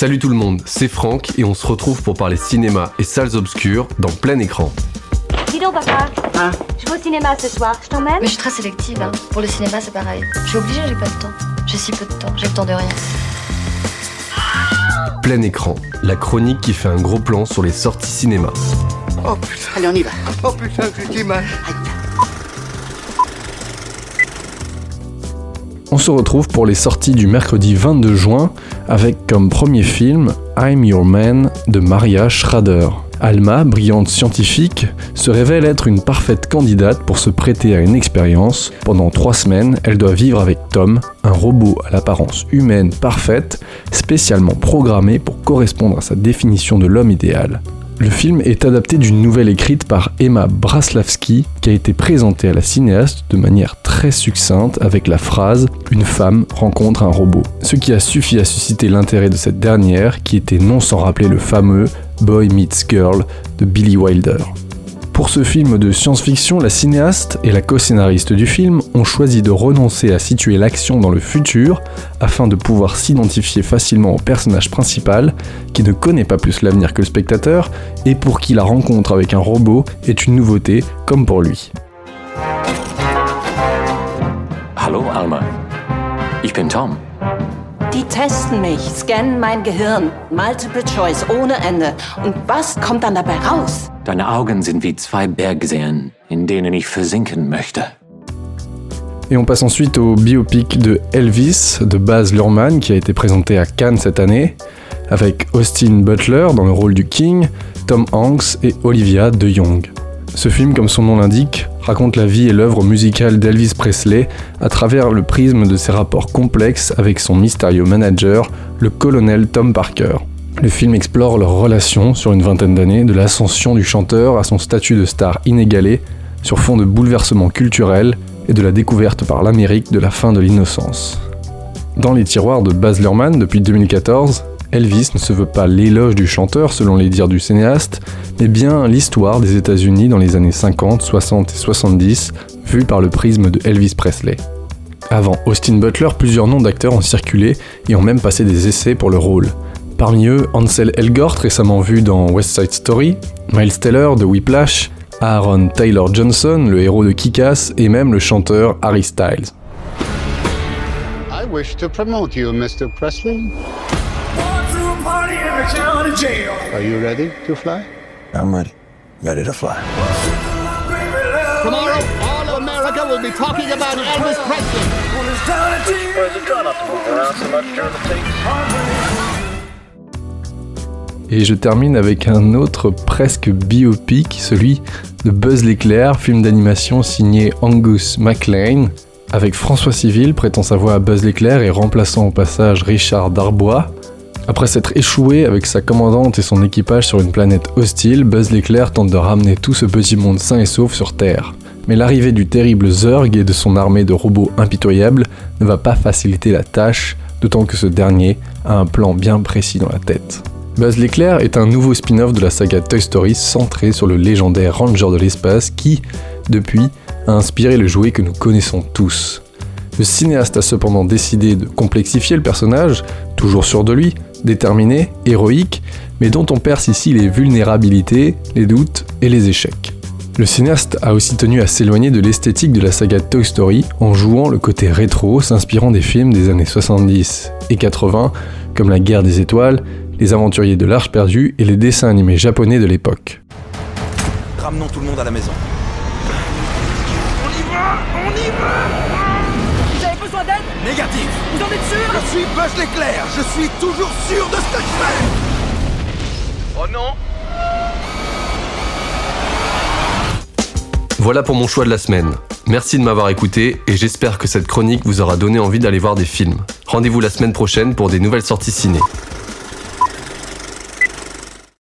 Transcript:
Salut tout le monde, c'est Franck et on se retrouve pour parler cinéma et salles obscures dans plein écran. Dis donc, papa. Hein Je vais au cinéma ce soir. Je t'emmène Mais je suis très sélective. hein. Pour le cinéma, c'est pareil. Je suis obligée, j'ai pas de temps. J'ai si peu de temps. J'ai le temps de rien. Plein écran, la chronique qui fait un gros plan sur les sorties cinéma. Oh putain, allez on y va. Oh putain, j'ai mal. Aïe. On se retrouve pour les sorties du mercredi 22 juin avec comme premier film I'm Your Man de Maria Schrader. Alma, brillante scientifique, se révèle être une parfaite candidate pour se prêter à une expérience. Pendant trois semaines, elle doit vivre avec Tom, un robot à l'apparence humaine parfaite, spécialement programmé pour correspondre à sa définition de l'homme idéal. Le film est adapté d'une nouvelle écrite par Emma Braslavski qui a été présentée à la cinéaste de manière très succincte avec la phrase Une femme rencontre un robot. Ce qui a suffi à susciter l'intérêt de cette dernière qui était non sans rappeler le fameux Boy Meets Girl de Billy Wilder. Pour ce film de science-fiction, la cinéaste et la co-scénariste du film ont choisi de renoncer à situer l'action dans le futur afin de pouvoir s'identifier facilement au personnage principal qui ne connaît pas plus l'avenir que le spectateur et pour qui la rencontre avec un robot est une nouveauté comme pour lui. Die testen mich, scannen mein Gehirn, multiple choice ohne Ende. Und was kommt dann dabei raus? Deine Augen sind wie zwei Bergseen, in denen ich versinken möchte. Et on passe ensuite au biopic de Elvis de Baz Luhrmann qui a été présenté à Cannes cette année avec Austin Butler dans le rôle du King, Tom Hanks et Olivia de Jong. Ce film, comme son nom l'indique, raconte la vie et l'œuvre musicale d'Elvis Presley à travers le prisme de ses rapports complexes avec son mystérieux manager, le colonel Tom Parker. Le film explore leur relation sur une vingtaine d'années, de l'ascension du chanteur à son statut de star inégalé, sur fond de bouleversements culturels et de la découverte par l'Amérique de la fin de l'innocence. Dans les tiroirs de Baz Luhrmann depuis 2014, Elvis ne se veut pas l'éloge du chanteur selon les dires du cinéaste, mais bien l'histoire des États-Unis dans les années 50, 60 et 70, vue par le prisme de Elvis Presley. Avant Austin Butler, plusieurs noms d'acteurs ont circulé et ont même passé des essais pour le rôle. Parmi eux, Ansel Elgort, récemment vu dans West Side Story, Miles Teller de Whiplash, Aaron Taylor Johnson, le héros de Kick-Ass, et même le chanteur Harry Styles. I wish to promote you, Mr. Presley. Are you ready to fly? I'm ready. Ready to fly. Tomorrow, all of America will be talking about Elvis Presley. Et je termine avec un autre presque biopic, celui de Buzz l'éclair, film d'animation signé Angus MacLean, avec François Civil prêtant sa voix à Buzz l'éclair et remplaçant au passage Richard Darbois. Après s'être échoué avec sa commandante et son équipage sur une planète hostile, Buzz l'éclair tente de ramener tout ce petit monde sain et sauf sur Terre. Mais l'arrivée du terrible Zurg et de son armée de robots impitoyables ne va pas faciliter la tâche, d'autant que ce dernier a un plan bien précis dans la tête. Buzz l'éclair est un nouveau spin-off de la saga Toy Story centré sur le légendaire Ranger de l'espace qui, depuis, a inspiré le jouet que nous connaissons tous. Le cinéaste a cependant décidé de complexifier le personnage, toujours sûr de lui, déterminé, héroïque, mais dont on perce ici les vulnérabilités, les doutes et les échecs. Le cinéaste a aussi tenu à s'éloigner de l'esthétique de la saga Toy Story en jouant le côté rétro s'inspirant des films des années 70 et 80 comme La guerre des étoiles, Les aventuriers de l'Arche perdue et les dessins animés japonais de l'époque. Ramenons tout le monde à la maison. Négatif Vous en êtes sûr Je suis Buzz l'éclair Je suis toujours sûr de ce que je fais Voilà pour mon choix de la semaine. Merci de m'avoir écouté et j'espère que cette chronique vous aura donné envie d'aller voir des films. Rendez-vous la semaine prochaine pour des nouvelles sorties ciné.